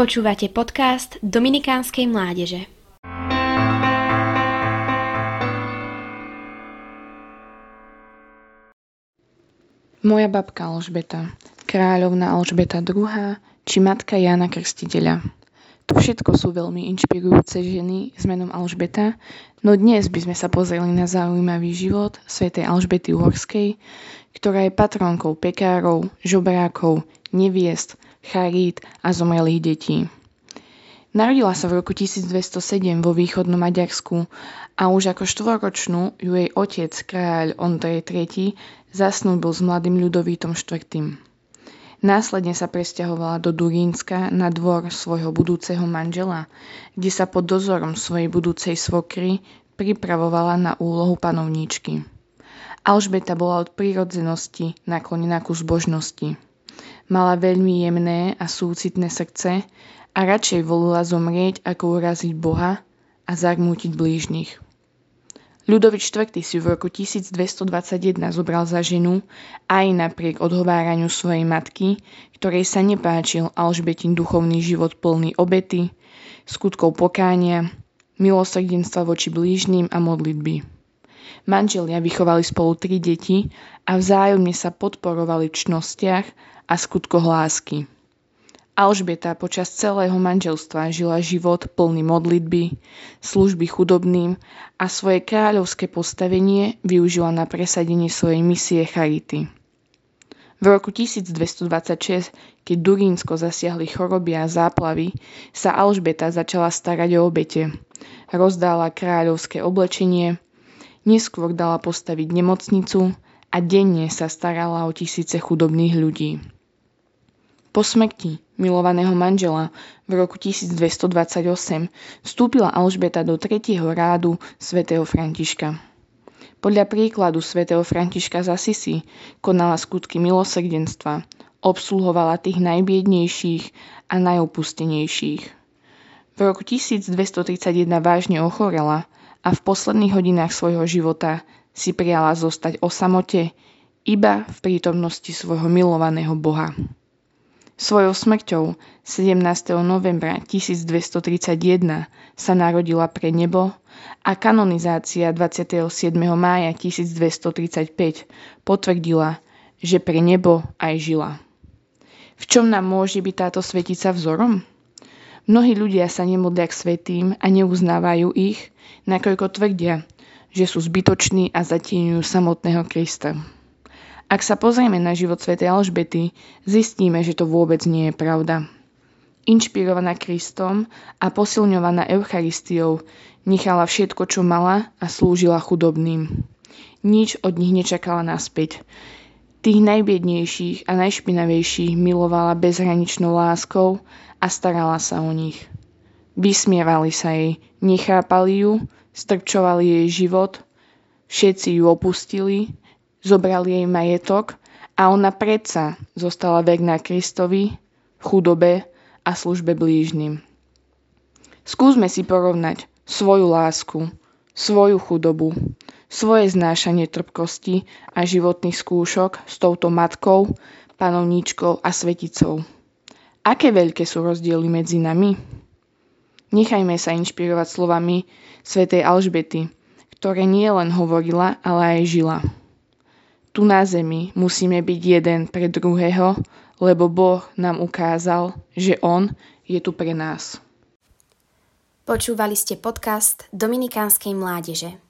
Počúvate podcast Dominikánskej mládeže. Moja babka Alžbeta, kráľovna Alžbeta II, či matka Jana Krstiteľa. To všetko sú veľmi inšpirujúce ženy s menom Alžbeta, no dnes by sme sa pozreli na zaujímavý život svätej Alžbety Uhorskej, ktorá je patronkou pekárov, žobrákov, neviest, charít a zomrelých detí. Narodila sa v roku 1207 vo východnom Maďarsku a už ako štvoročnú ju jej otec, kráľ Ondrej III, zasnúbil s mladým ľudovítom IV. Následne sa presťahovala do Durínska na dvor svojho budúceho manžela, kde sa pod dozorom svojej budúcej svokry pripravovala na úlohu panovníčky. Alžbeta bola od prírodzenosti naklonená ku zbožnosti. Mala veľmi jemné a súcitné srdce a radšej volila zomrieť, ako uraziť Boha a zarmútiť blížnych. Ľudovič IV si v roku 1221 zobral za ženu aj napriek odhováraniu svojej matky, ktorej sa nepáčil Alžbetin duchovný život plný obety, skutkov pokánia, milosrdenstva voči blížnym a modlitby. Manželia vychovali spolu tri deti a vzájomne sa podporovali v čnostiach a skutkoch lásky. Alžbeta počas celého manželstva žila život plný modlitby, služby chudobným a svoje kráľovské postavenie využila na presadenie svojej misie Charity. V roku 1226, keď Durínsko zasiahli choroby a záplavy, sa Alžbeta začala starať o obete. Rozdala kráľovské oblečenie, neskôr dala postaviť nemocnicu a denne sa starala o tisíce chudobných ľudí. Po smrti milovaného manžela v roku 1228 vstúpila Alžbeta do tretieho rádu svätého Františka. Podľa príkladu svätého Františka z Asisi konala skutky milosrdenstva, obsluhovala tých najbiednejších a najopustenejších. V roku 1231 vážne ochorela a v posledných hodinách svojho života si prijala zostať o samote iba v prítomnosti svojho milovaného Boha. Svojou smrťou 17. novembra 1231 sa narodila pre nebo a kanonizácia 27. mája 1235 potvrdila, že pre nebo aj žila. V čom nám môže byť táto svetica vzorom? Mnohí ľudia sa nemodlia k svetým a neuznávajú ich, nakoľko tvrdia, že sú zbytoční a zatieňujú samotného Krista. Ak sa pozrieme na život Sv. Alžbety, zistíme, že to vôbec nie je pravda. Inšpirovaná Kristom a posilňovaná Eucharistiou nechala všetko, čo mala a slúžila chudobným. Nič od nich nečakala naspäť. Tých najbiednejších a najšpinavejších milovala bezhraničnou láskou a starala sa o nich. Vysmievali sa jej, nechápali ju, strčovali jej život, všetci ju opustili zobrali jej majetok a ona predsa zostala verná Kristovi, chudobe a službe blížnym. Skúsme si porovnať svoju lásku, svoju chudobu, svoje znášanie trpkosti a životných skúšok s touto matkou, panovníčkou a sveticou. Aké veľké sú rozdiely medzi nami? Nechajme sa inšpirovať slovami svätej Alžbety, ktoré nie len hovorila, ale aj žila. Tu na zemi musíme byť jeden pre druhého, lebo Boh nám ukázal, že On je tu pre nás. Počúvali ste podcast Dominikánskej mládeže.